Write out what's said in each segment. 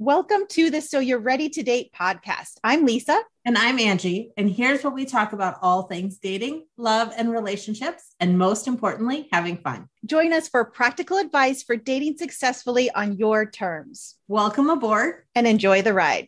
Welcome to the So You're Ready to Date podcast. I'm Lisa. And I'm Angie. And here's where we talk about all things dating, love, and relationships, and most importantly, having fun. Join us for practical advice for dating successfully on your terms. Welcome aboard and enjoy the ride.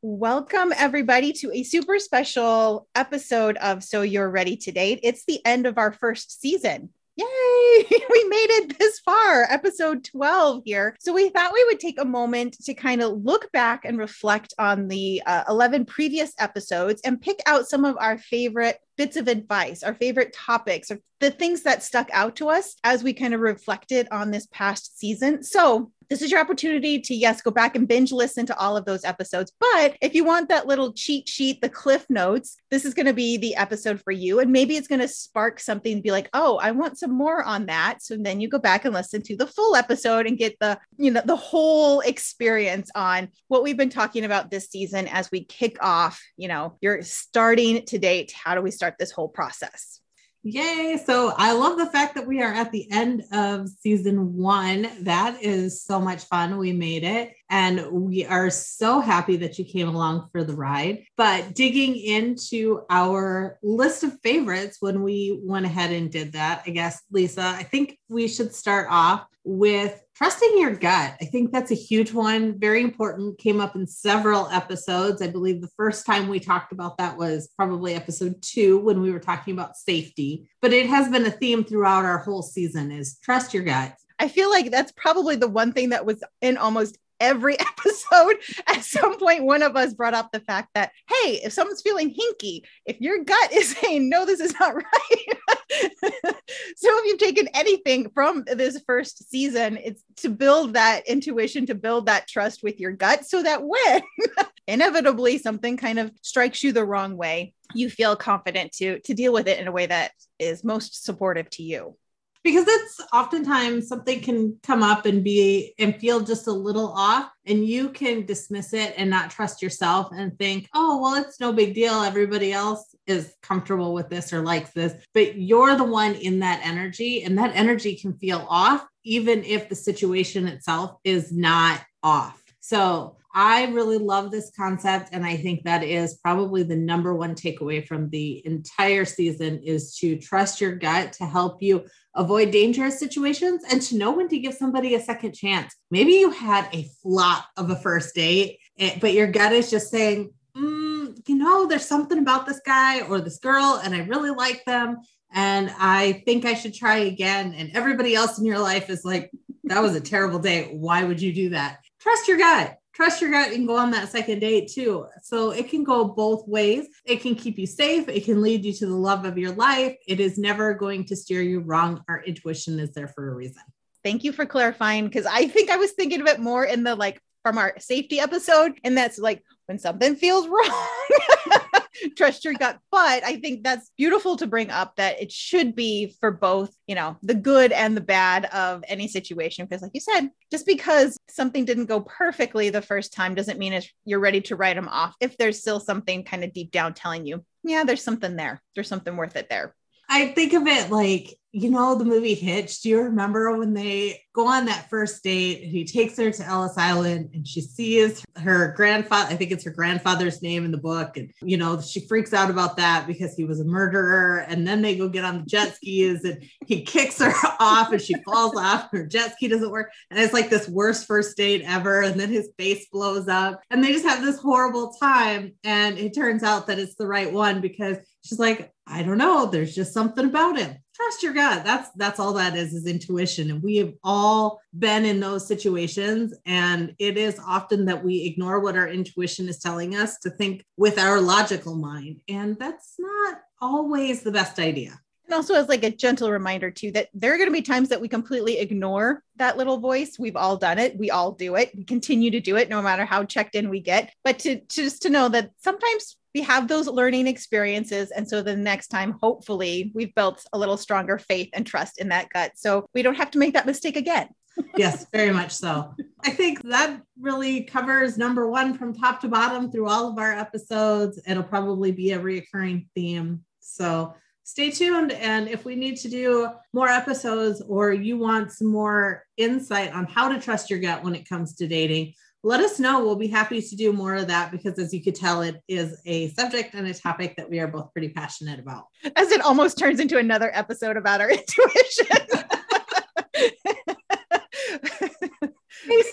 Welcome, everybody, to a super special episode of So You're Ready to Date. It's the end of our first season. Yay! we made it this far, episode 12 here. So, we thought we would take a moment to kind of look back and reflect on the uh, 11 previous episodes and pick out some of our favorite bits of advice, our favorite topics, or the things that stuck out to us as we kind of reflected on this past season. So, this is your opportunity to, yes, go back and binge listen to all of those episodes. But if you want that little cheat sheet, the cliff notes, this is going to be the episode for you. And maybe it's going to spark something be like, oh, I want some more on that. So then you go back and listen to the full episode and get the, you know, the whole experience on what we've been talking about this season as we kick off, you know, you're starting to date. How do we start this whole process? Yay. So I love the fact that we are at the end of season one. That is so much fun. We made it. And we are so happy that you came along for the ride. But digging into our list of favorites when we went ahead and did that, I guess, Lisa, I think we should start off with trusting your gut. I think that's a huge one, very important, came up in several episodes. I believe the first time we talked about that was probably episode 2 when we were talking about safety, but it has been a theme throughout our whole season is trust your gut. I feel like that's probably the one thing that was in almost every episode, at some point, one of us brought up the fact that, hey, if someone's feeling hinky, if your gut is saying, no, this is not right. so if you've taken anything from this first season, it's to build that intuition, to build that trust with your gut so that when inevitably something kind of strikes you the wrong way, you feel confident to to deal with it in a way that is most supportive to you because it's oftentimes something can come up and be and feel just a little off and you can dismiss it and not trust yourself and think oh well it's no big deal. Everybody else is comfortable with this or likes this. But you're the one in that energy and that energy can feel off even if the situation itself is not off. So I really love this concept. And I think that is probably the number one takeaway from the entire season is to trust your gut to help you avoid dangerous situations and to know when to give somebody a second chance. Maybe you had a flop of a first date, eh, but your gut is just saying, mm, you know, there's something about this guy or this girl, and I really like them. And I think I should try again. And everybody else in your life is like, that was a terrible date. Why would you do that? Trust your gut trust your gut and go on that second date too. So it can go both ways. It can keep you safe. It can lead you to the love of your life. It is never going to steer you wrong. Our intuition is there for a reason. Thank you for clarifying because I think I was thinking of it more in the like from our safety episode. And that's like when something feels wrong. trust your gut. But I think that's beautiful to bring up that it should be for both, you know, the good and the bad of any situation. Because, like you said, just because something didn't go perfectly the first time doesn't mean you're ready to write them off. If there's still something kind of deep down telling you, yeah, there's something there, there's something worth it there. I think of it like you know the movie Hitch. Do you remember when they go on that first date and he takes her to Ellis Island and she sees her grandfather, I think it's her grandfather's name in the book. And, you know, she freaks out about that because he was a murderer. And then they go get on the jet skis and he kicks her off and she falls off. Her jet ski doesn't work. And it's like this worst first date ever. And then his face blows up and they just have this horrible time. And it turns out that it's the right one because she's like, I don't know. There's just something about him trust your gut. That's that's all that is is intuition. And we have all been in those situations and it is often that we ignore what our intuition is telling us to think with our logical mind. And that's not always the best idea and also as like a gentle reminder too that there are going to be times that we completely ignore that little voice we've all done it we all do it we continue to do it no matter how checked in we get but to, to just to know that sometimes we have those learning experiences. And so the next time, hopefully, we've built a little stronger faith and trust in that gut. So we don't have to make that mistake again. yes, very much so. I think that really covers number one from top to bottom through all of our episodes. It'll probably be a reoccurring theme. So stay tuned. And if we need to do more episodes or you want some more insight on how to trust your gut when it comes to dating, let us know. We'll be happy to do more of that because, as you could tell, it is a subject and a topic that we are both pretty passionate about. As it almost turns into another episode about our intuition.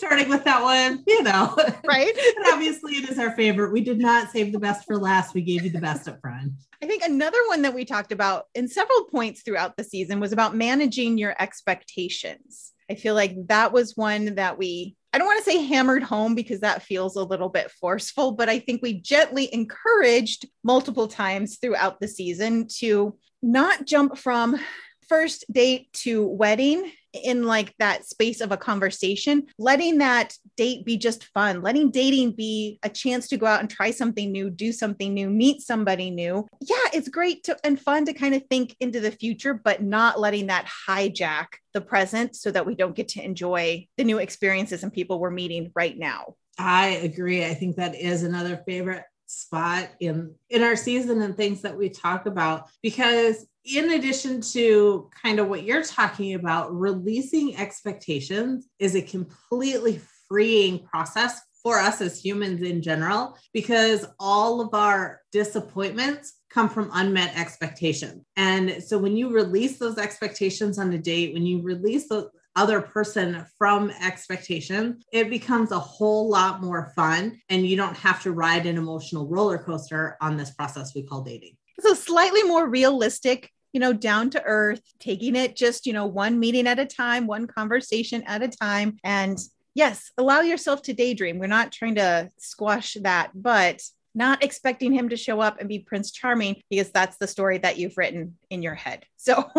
Starting with that one, you know, right? and obviously, it is our favorite. We did not save the best for last. We gave you the best up front. I think another one that we talked about in several points throughout the season was about managing your expectations. I feel like that was one that we, I don't want to say hammered home because that feels a little bit forceful, but I think we gently encouraged multiple times throughout the season to not jump from first date to wedding in like that space of a conversation, letting that date be just fun, letting dating be a chance to go out and try something new, do something new, meet somebody new. Yeah, it's great to, and fun to kind of think into the future, but not letting that hijack the present so that we don't get to enjoy the new experiences and people we're meeting right now. I agree. I think that is another favorite spot in in our season and things that we talk about because in addition to kind of what you're talking about, releasing expectations is a completely freeing process for us as humans in general, because all of our disappointments come from unmet expectations. And so when you release those expectations on a date, when you release the other person from expectations, it becomes a whole lot more fun. And you don't have to ride an emotional roller coaster on this process we call dating. So slightly more realistic, you know, down to earth, taking it just, you know, one meeting at a time, one conversation at a time. And yes, allow yourself to daydream. We're not trying to squash that, but not expecting him to show up and be Prince Charming because that's the story that you've written in your head. So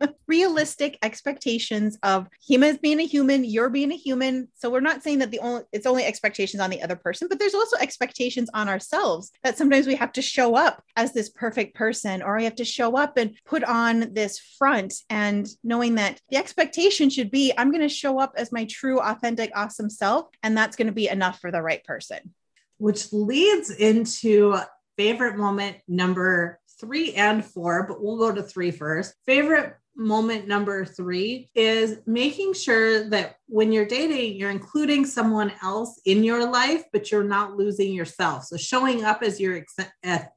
realistic expectations of him as being a human, you're being a human. So we're not saying that the only it's only expectations on the other person, but there's also expectations on ourselves that sometimes we have to show up as this perfect person or we have to show up and put on this front and knowing that the expectation should be I'm going to show up as my true authentic awesome self and that's going to be enough for the right person. Which leads into favorite moment number three and four, but we'll go to three first. Favorite moment number three is making sure that when you're dating, you're including someone else in your life, but you're not losing yourself. So showing up as your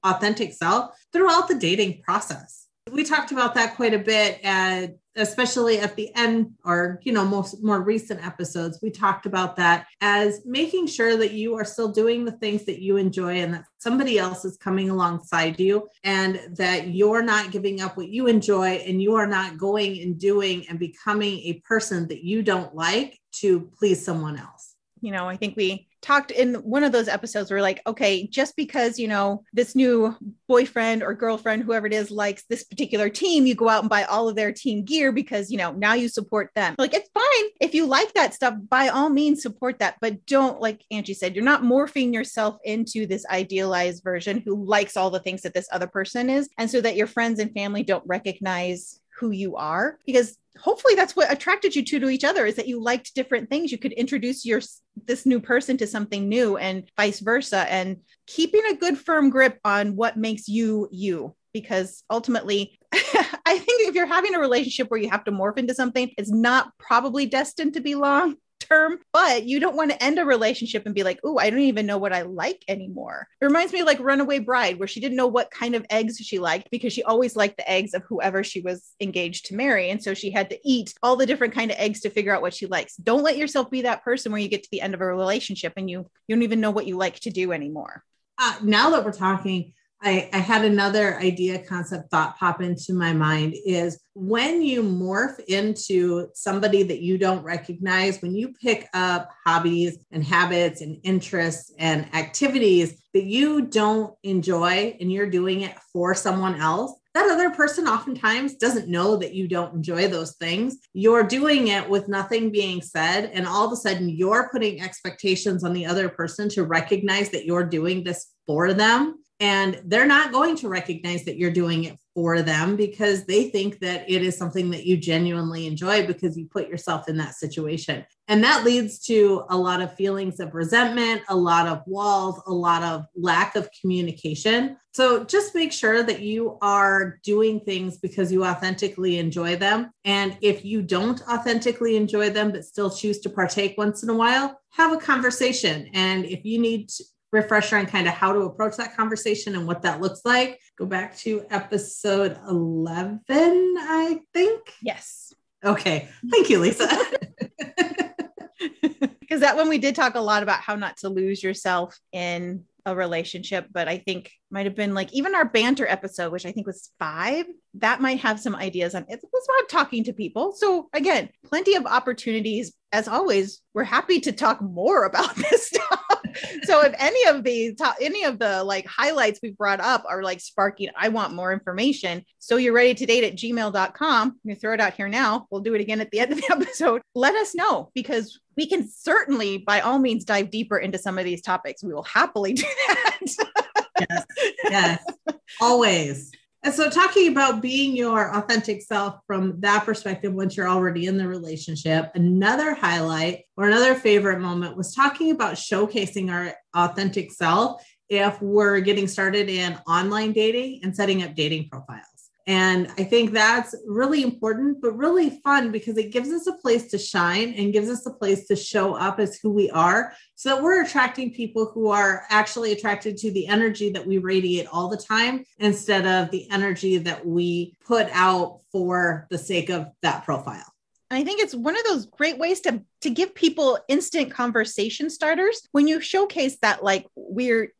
authentic self throughout the dating process. We talked about that quite a bit at especially at the end or you know most more recent episodes. We talked about that as making sure that you are still doing the things that you enjoy and that somebody else is coming alongside you and that you're not giving up what you enjoy and you are not going and doing and becoming a person that you don't like to please someone else you know i think we talked in one of those episodes we're like okay just because you know this new boyfriend or girlfriend whoever it is likes this particular team you go out and buy all of their team gear because you know now you support them. Like it's fine. If you like that stuff by all means support that. But don't like angie said you're not morphing yourself into this idealized version who likes all the things that this other person is. And so that your friends and family don't recognize who you are because hopefully that's what attracted you two to each other is that you liked different things. You could introduce your this new person to something new and vice versa and keeping a good firm grip on what makes you you because ultimately i think if you're having a relationship where you have to morph into something it's not probably destined to be long term, but you don't want to end a relationship and be like, oh, I don't even know what I like anymore. It reminds me of like Runaway Bride, where she didn't know what kind of eggs she liked because she always liked the eggs of whoever she was engaged to marry. And so she had to eat all the different kind of eggs to figure out what she likes. Don't let yourself be that person where you get to the end of a relationship and you you don't even know what you like to do anymore. Uh, now that we're talking, I, I, had another idea concept thought pop into my mind is when you morph into somebody that you don't recognize, when you pick up hobbies and habits and interests and activities that you don't enjoy and you're doing it for someone else, that other person oftentimes doesn't know that you don't enjoy those things. You're doing it with nothing being said. And all of a sudden, you're putting expectations on the other person to recognize that you're doing this for them and they're not going to recognize that you're doing it for them because they think that it is something that you genuinely enjoy because you put yourself in that situation. And that leads to a lot of feelings of resentment, a lot of walls, a lot of lack of communication. So just make sure that you are doing things because you authentically enjoy them. And if you don't authentically enjoy them, but still choose to partake once in a while, have a conversation. And if you need refresher on kind of how to approach that conversation and what that looks like, go back to episode 11, I think. Yes. Okay. Thank you, Lisa. Because that one we did talk a lot about how not to lose yourself in a relationship, but I think might have been like even our banter episode, which I think was five, that might have some ideas on it. It's about talking to people. So again, plenty of opportunities. As always, we're happy to talk more about this stuff. So if any of the top, any of the like highlights we brought up are like sparking, I want more information. So you're ready to date at gmail.com. I'm gonna throw it out here now. We'll do it again at the end of the episode. Let us know because we can certainly by all means dive deeper into some of these topics. We will happily do that. yes, yes, always. And so, talking about being your authentic self from that perspective, once you're already in the relationship, another highlight or another favorite moment was talking about showcasing our authentic self if we're getting started in online dating and setting up dating profiles. And I think that's really important, but really fun because it gives us a place to shine and gives us a place to show up as who we are so that we're attracting people who are actually attracted to the energy that we radiate all the time instead of the energy that we put out for the sake of that profile. And I think it's one of those great ways to to give people instant conversation starters when you showcase that like weird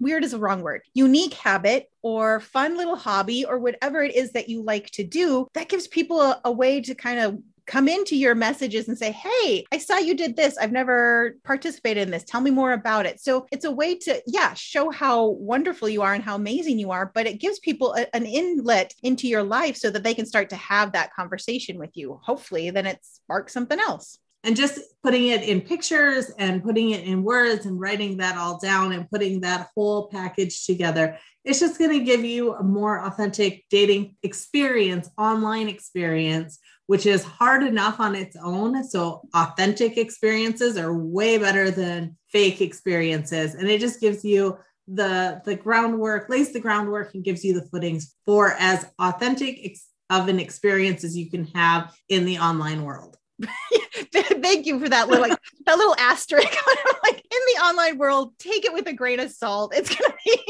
weird is a wrong word unique habit or fun little hobby or whatever it is that you like to do that gives people a, a way to kind of come into your messages and say, Hey, I saw you did this. I've never participated in this. Tell me more about it. So it's a way to, yeah, show how wonderful you are and how amazing you are, but it gives people a, an inlet into your life so that they can start to have that conversation with you. Hopefully, then it sparks something else and just putting it in pictures and putting it in words and writing that all down and putting that whole package together it's just going to give you a more authentic dating experience online experience which is hard enough on its own. So authentic experiences are way better than fake experiences. And it just gives you the the groundwork, lays the groundwork and gives you the footings for as authentic ex- of an experience as you can have in the online world. Thank you for that little like that little asterisk. like in the online world, take it with a grain of salt. It's gonna be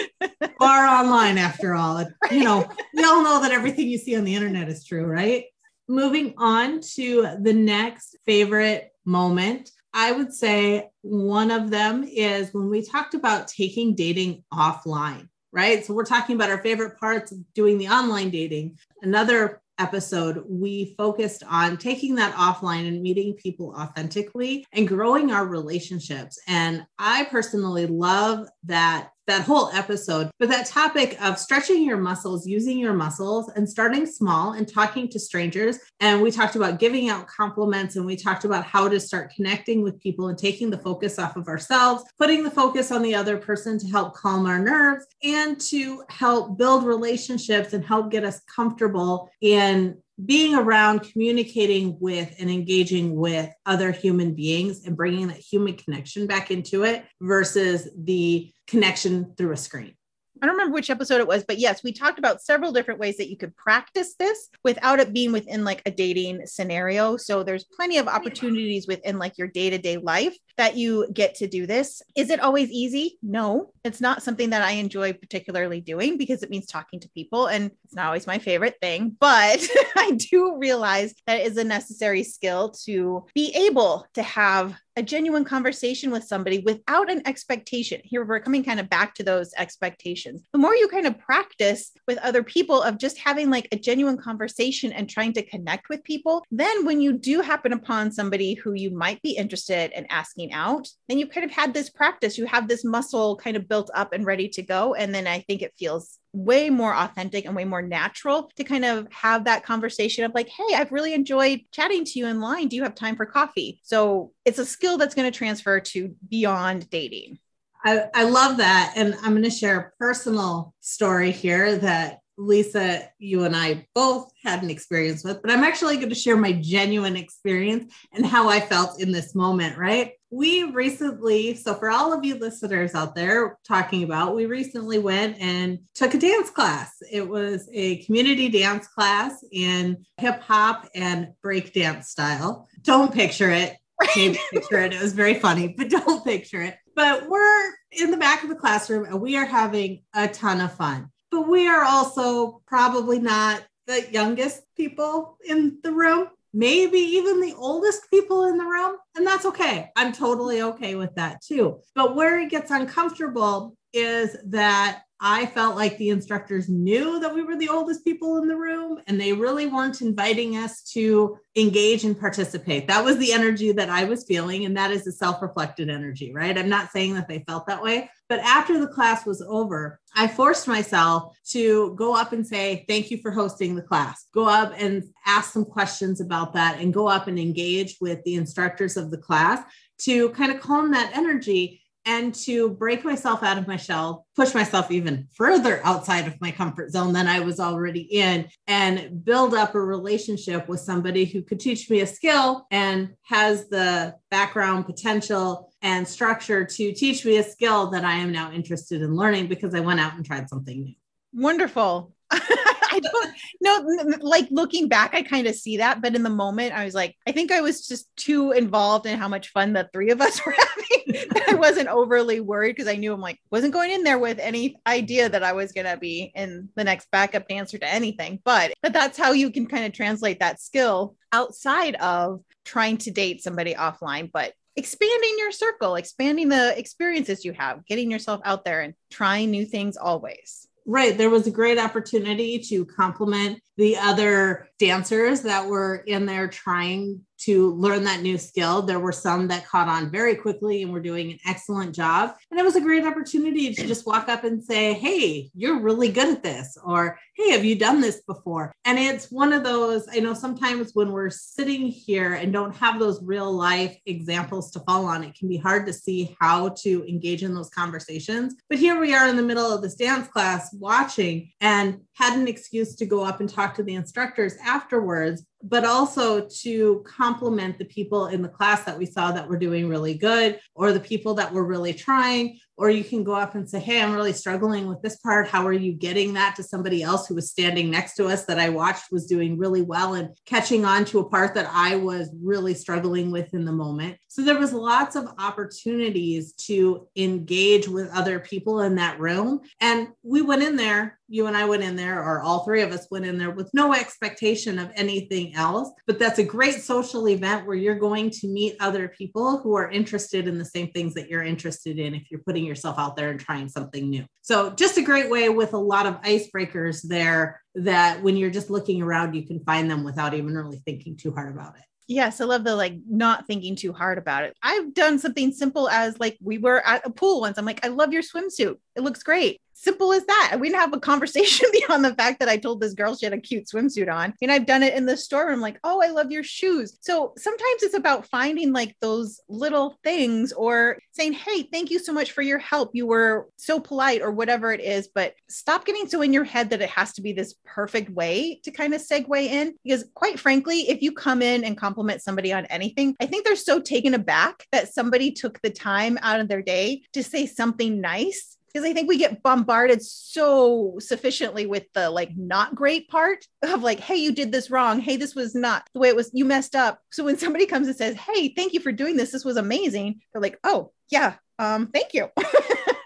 far online after all. Right. You know, we all know that everything you see on the internet is true, right? Moving on to the next favorite moment. I would say one of them is when we talked about taking dating offline, right? So we're talking about our favorite parts of doing the online dating. Another episode, we focused on taking that offline and meeting people authentically and growing our relationships. And I personally love that that whole episode. But that topic of stretching your muscles, using your muscles, and starting small and talking to strangers. And we talked about giving out compliments and we talked about how to start connecting with people and taking the focus off of ourselves, putting the focus on the other person to help calm our nerves and to help build relationships and help get us comfortable in being around communicating with and engaging with other human beings and bringing that human connection back into it versus the connection through a screen. I don't remember which episode it was, but yes, we talked about several different ways that you could practice this without it being within like a dating scenario. So there's plenty of opportunities within like your day to day life that you get to do this. Is it always easy? No, it's not something that I enjoy particularly doing because it means talking to people and it's not always my favorite thing. But I do realize that it is a necessary skill to be able to have a genuine conversation with somebody without an expectation. Here we're coming kind of back to those expectations. The more you kind of practice with other people of just having like a genuine conversation and trying to connect with people, then when you do happen upon somebody who you might be interested in asking out, then you kind of had this practice, you have this muscle kind of built up and ready to go. And then I think it feels way more authentic and way more natural to kind of have that conversation of like, hey, I've really enjoyed chatting to you in line. Do you have time for coffee? So it's a skill that's going to transfer to beyond dating. I, I love that. And I'm going to share a personal story here that Lisa, you and I both had an experience with, but I'm actually going to share my genuine experience and how I felt in this moment, right? We recently, so for all of you listeners out there talking about, we recently went and took a dance class. It was a community dance class in hip hop and break dance style. Don't picture it. Maybe picture it. It was very funny, but don't picture it. But we're in the back of the classroom and we are having a ton of fun. But we are also probably not the youngest people in the room, maybe even the oldest people in the room. And that's okay. I'm totally okay with that too. But where it gets uncomfortable is that I felt like the instructors knew that we were the oldest people in the room and they really weren't inviting us to engage and participate. That was the energy that I was feeling. And that is a self reflected energy, right? I'm not saying that they felt that way. But after the class was over, I forced myself to go up and say, Thank you for hosting the class. Go up and ask some questions about that and go up and engage with the instructors of the class to kind of calm that energy and to break myself out of my shell, push myself even further outside of my comfort zone than I was already in, and build up a relationship with somebody who could teach me a skill and has the background, potential, and structure to teach me a skill that I am now interested in learning because I went out and tried something new. Wonderful. I don't know. Like looking back, I kind of see that, but in the moment, I was like, I think I was just too involved in how much fun the three of us were having. I wasn't overly worried because I knew I'm like wasn't going in there with any idea that I was gonna be in the next backup dancer to anything. But but that's how you can kind of translate that skill outside of trying to date somebody offline, but expanding your circle, expanding the experiences you have, getting yourself out there and trying new things always. Right. There was a great opportunity to compliment the other dancers that were in there trying to learn that new skill. There were some that caught on very quickly and were doing an excellent job. And it was a great opportunity to just walk up and say, Hey, you're really good at this. Or, Hey, have you done this before? And it's one of those, I know sometimes when we're sitting here and don't have those real life examples to fall on, it can be hard to see how to engage in those conversations. But here we are in the middle of this dance class watching and had an excuse to go up and talk to the instructors afterwards but also to compliment the people in the class that we saw that were doing really good or the people that were really trying. Or you can go up and say hey i'm really struggling with this part. How are you getting that to somebody else who was standing next to us that i watched was doing really well and catching on to a part that i was really struggling with in the moment? So there was lots of opportunities to engage with other people in that room. And we went in there you and I went in there, or all three of us went in there with no expectation of anything else. But that's a great social event where you're going to meet other people who are interested in the same things that you're interested in if you're putting yourself out there and trying something new. So, just a great way with a lot of icebreakers there that when you're just looking around, you can find them without even really thinking too hard about it. Yes, I love the like not thinking too hard about it. I've done something simple as like we were at a pool once. I'm like, I love your swimsuit. It looks great simple as that. We didn't have a conversation beyond the fact that I told this girl she had a cute swimsuit on. And I've done it in the store. I'm like, oh, I love your shoes. So sometimes it's about finding like those little things or saying, hey, thank you so much for your help. You were so polite or whatever it is. But stop getting so in your head that it has to be this perfect way to kind of segue in. Because quite frankly, if you come in and compliment somebody on anything, I think they're so taken aback that somebody took the time out of their day to say something nice because I think we get bombarded so sufficiently with the like not great part of like, hey, you did this wrong. Hey, this was not the way it was. You messed up. So when somebody comes and says, hey, thank you for doing this, this was amazing. They're like, oh yeah, um, thank you.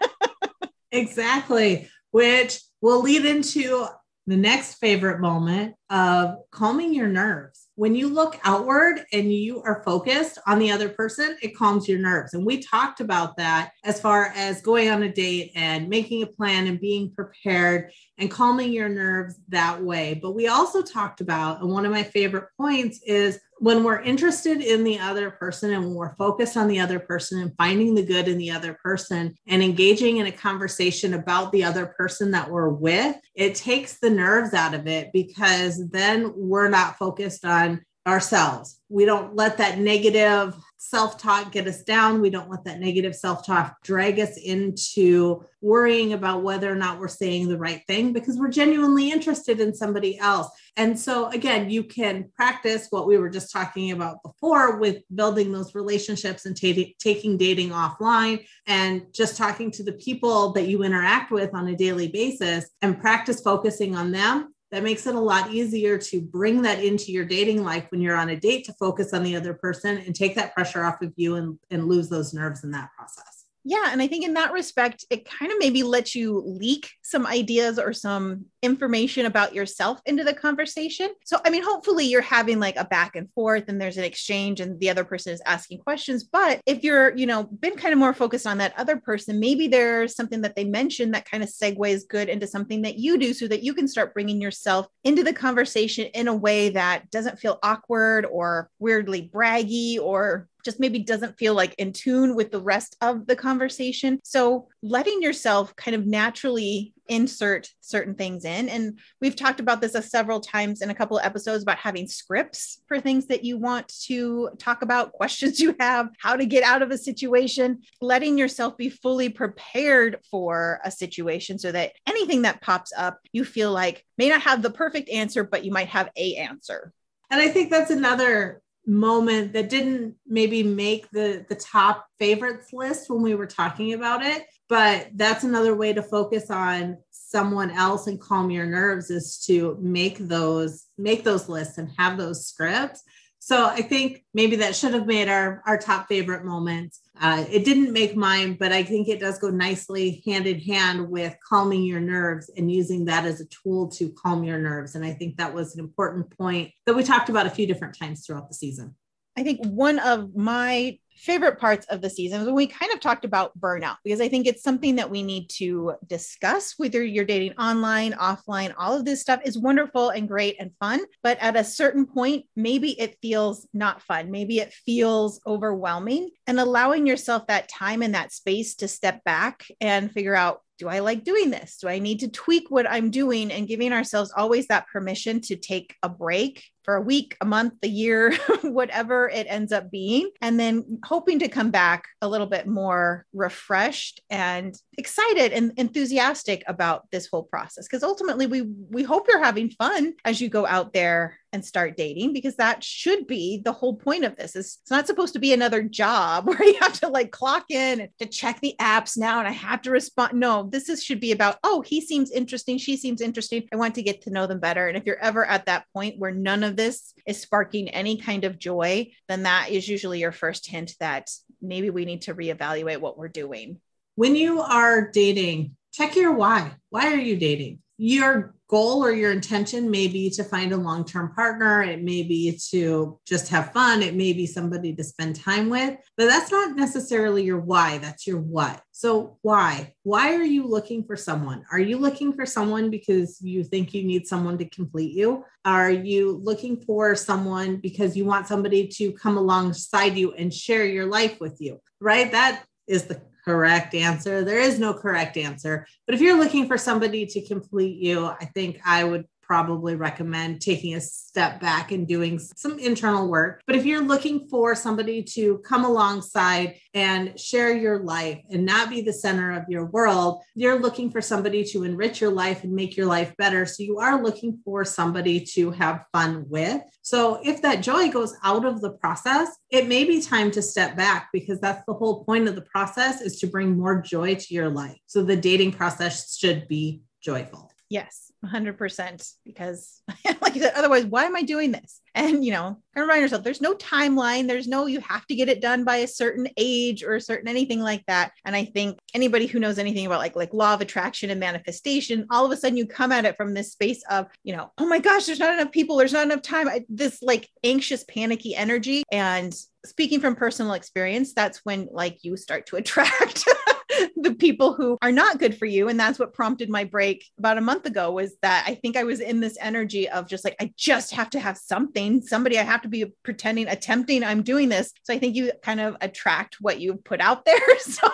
exactly, which will lead into the next favorite moment of calming your nerves when you look outward and you are focused on the other person, it calms your nerves. And we talked about that as far as going on a date and making a plan and being prepared and calming your nerves that way. But we also talked about, and one of my favorite points is when we're interested in the other person and when we're focused on the other person and finding the good in the other person and engaging in a conversation about the other person that we're with, it takes the nerves out of it because then we're not focused on ourselves. We don't let that negative self talk get us down. We don't let that negative self talk drag us into worrying about whether or not we're saying the right thing because we're genuinely interested in somebody else. And so, again, you can practice what we were just talking about before with building those relationships and t- taking dating offline and just talking to the people that you interact with on a daily basis and practice focusing on them that makes it a lot easier to bring that into your dating life when you're on a date to focus on the other person and take that pressure off of you and, and lose those nerves in that process. Yeah. And I think in that respect, it kind of maybe lets you leak some ideas or some information about yourself into the conversation. So, I mean, hopefully you're having like a back and forth and there's an exchange and the other person is asking questions. But if you're, you know, been kind of more focused on that other person, maybe there's something that they mentioned that kind of segues good into something that you do so that you can start bringing yourself into the conversation in a way that doesn't feel awkward or weirdly braggy or just maybe doesn't feel like in tune with the rest of the conversation. So letting yourself kind of naturally insert certain things in. And we've talked about this a several times in a couple of episodes about having scripts for things that you want to talk about, questions you have, how to get out of a situation, letting yourself be fully prepared for a situation so that anything that pops up, you feel like may not have the perfect answer, but you might have a answer. And I think that's another moment that didn't maybe make the the top favorites list when we were talking about it but that's another way to focus on someone else and calm your nerves is to make those make those lists and have those scripts so I think maybe that should have made our, our top favorite moments. Uh, it didn't make mine, but I think it does go nicely hand in hand with calming your nerves and using that as a tool to calm your nerves. And I think that was an important point that we talked about a few different times throughout the season. I think one of my favorite parts of the season when we kind of talked about burnout because I think it's something that we need to discuss whether you're dating online, offline, all of this stuff is wonderful and great and fun. But at a certain point, maybe it feels not fun. Maybe it feels overwhelming and allowing yourself that time and that space to step back and figure out do I like doing this? Do I need to tweak what I'm doing? And giving ourselves always that permission to take a break for a week, a month, a year, whatever it ends up being. And then hoping to come back a little bit more refreshed and excited and enthusiastic about this whole process. Because ultimately we we hope you're having fun as you go out there and start dating because that should be the whole point of this is it's not supposed to be another job where you have to like clock in to check the apps now and i have to respond no this is should be about oh he seems interesting she seems interesting i want to get to know them better and if you're ever at that point where none of this is sparking any kind of joy then that is usually your first hint that maybe we need to reevaluate what we're doing. When you are dating check your why. Why are you dating your goal or your intention may be to find a long term partner. It may be to just have fun. It may be somebody to spend time with, but that's not necessarily your why. That's your what. So, why? Why are you looking for someone? Are you looking for someone because you think you need someone to complete you? Are you looking for someone because you want somebody to come alongside you and share your life with you? Right? That is the correct answer. There is no correct answer. But if you're looking for somebody to complete you, I think I would probably recommend taking a step back and doing some internal work. But if you're looking for somebody to come alongside and share your life and not be the center of your world, you're looking for somebody to enrich your life and make your life better. So you are looking for somebody to have fun with. So if that joy goes out of the process, it may be time to step back because that's the whole point of the process is to bring more joy to your life. So the dating process should be joyful. Yes. 100% because like you said otherwise why am i doing this? And you know remind yourself there's no timeline. There's no you have to get it done by a certain age or a certain anything like that. And i think anybody who knows anything about like like law of attraction and manifestation all of a sudden you come at it from this space of you know oh my gosh there's not enough people. There's not enough time. I, this like anxious panicky energy. And speaking from personal experience that's when like you start to attract the people who are not good for you. And that's what prompted my break about a month ago was that i think i was in this energy of just like i just have to have something somebody i have to be pretending attempting i'm doing this. So i think you kind of attract what you put out there. So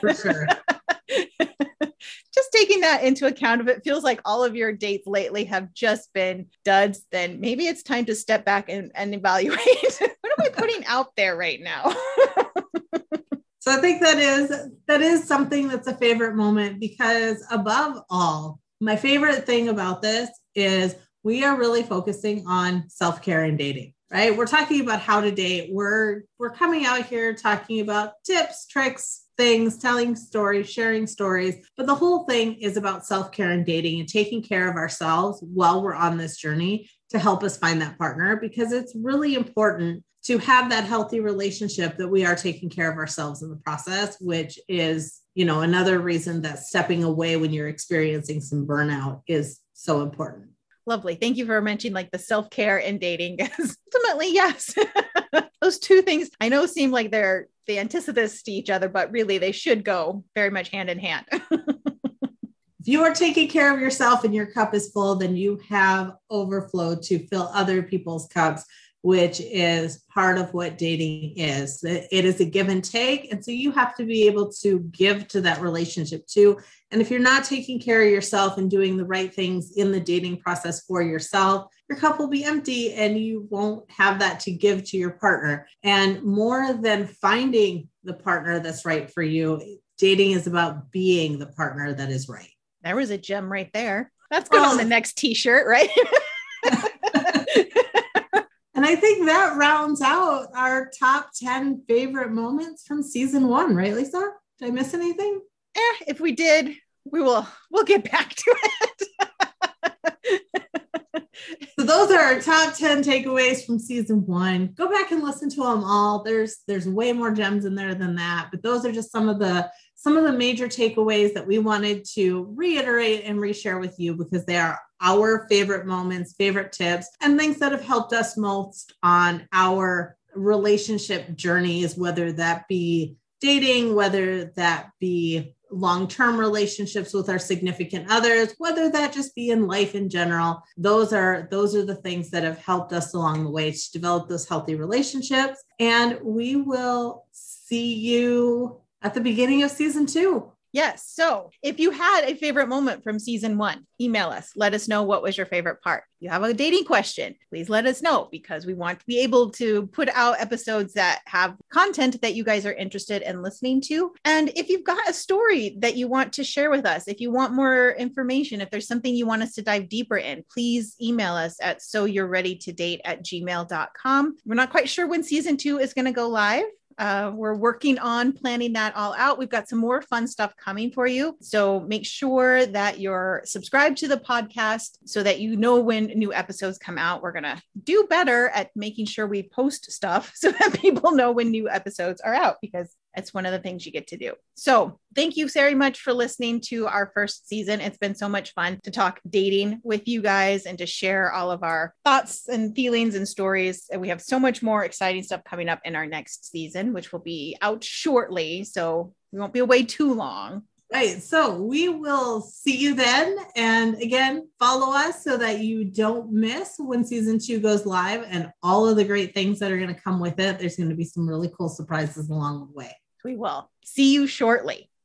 for sure. just taking that into account if it feels like all of your dates lately have just been duds then maybe it's time to step back and, and evaluate. What am I putting out there right now? So I think that is that is something that's a favorite moment because above all, my favorite thing about this is we are really focusing on self-care and dating right? We're talking about how to date. We're we're coming out here talking about tips tricks things telling stories sharing stories. But the whole thing is about self-care and dating and taking care of ourselves while we're on this journey to help us find that partner because it's really important to have that healthy relationship that we are taking care of ourselves in the process which is you know another reason that stepping away when you're experiencing some burnout is so important. Lovely. Thank you for mentioning like the self-care and dating. Because ultimately yes. Those two things i know seem like they're the antithesis to each other but really they should go very much hand in hand if you are taking care of yourself and your cup is full then you have overflow to fill other people's cups which is part of what dating is. It is a give and take. And so you have to be able to give to that relationship too. And if you're not taking care of yourself and doing the right things in the dating process for yourself, your cup will be empty and you won't have that to give to your partner. And more than finding the partner that's right for you, dating is about being the partner that is right. There was a gem right there. That's going well, on the next t shirt, right? And I think that rounds out our top 10 favorite moments from season one, right, Lisa? Did I miss anything? Eh, if we did, we will we'll get back to it. so those are our top 10 takeaways from season one. Go back and listen to them all. There's there's way more gems in there than that, but those are just some of the some of the major takeaways that we wanted to reiterate and reshare with you because they are our favorite moments, favorite tips, and things that have helped us most on our relationship journeys, whether that be dating, whether that be long term relationships with our significant others whether that just be in life in general those are those are the things that have helped us along the way to develop those healthy relationships. And we will see you at the beginning of season two Yes. So if you had a favorite moment from season one, email us. Let us know what was your favorite part. If you have a dating question, please let us know because we want to be able to put out episodes that have content that you guys are interested in listening to. And if you've got a story that you want to share with us, if you want more information, if there's something you want us to dive deeper in, please email us at so you're ready to date at gmail.com. We're not quite sure when season two is going to go live. Uh, we're working on planning that all out. We've got some more fun stuff coming for you. So make sure that you're subscribed to the podcast so that you know when new episodes come out. We're going to do better at making sure we post stuff so that people know when new episodes are out because it's one of the things you get to do. So, thank you very much for listening to our first season. It's been so much fun to talk dating with you guys and to share all of our thoughts and feelings and stories. And we have so much more exciting stuff coming up in our next season, which will be out shortly. So, we won't be away too long. Right. So we will see you then. And again, follow us so that you don't miss when season two goes live and all of the great things that are going to come with it. There's going to be some really cool surprises along the way. We will. See you shortly.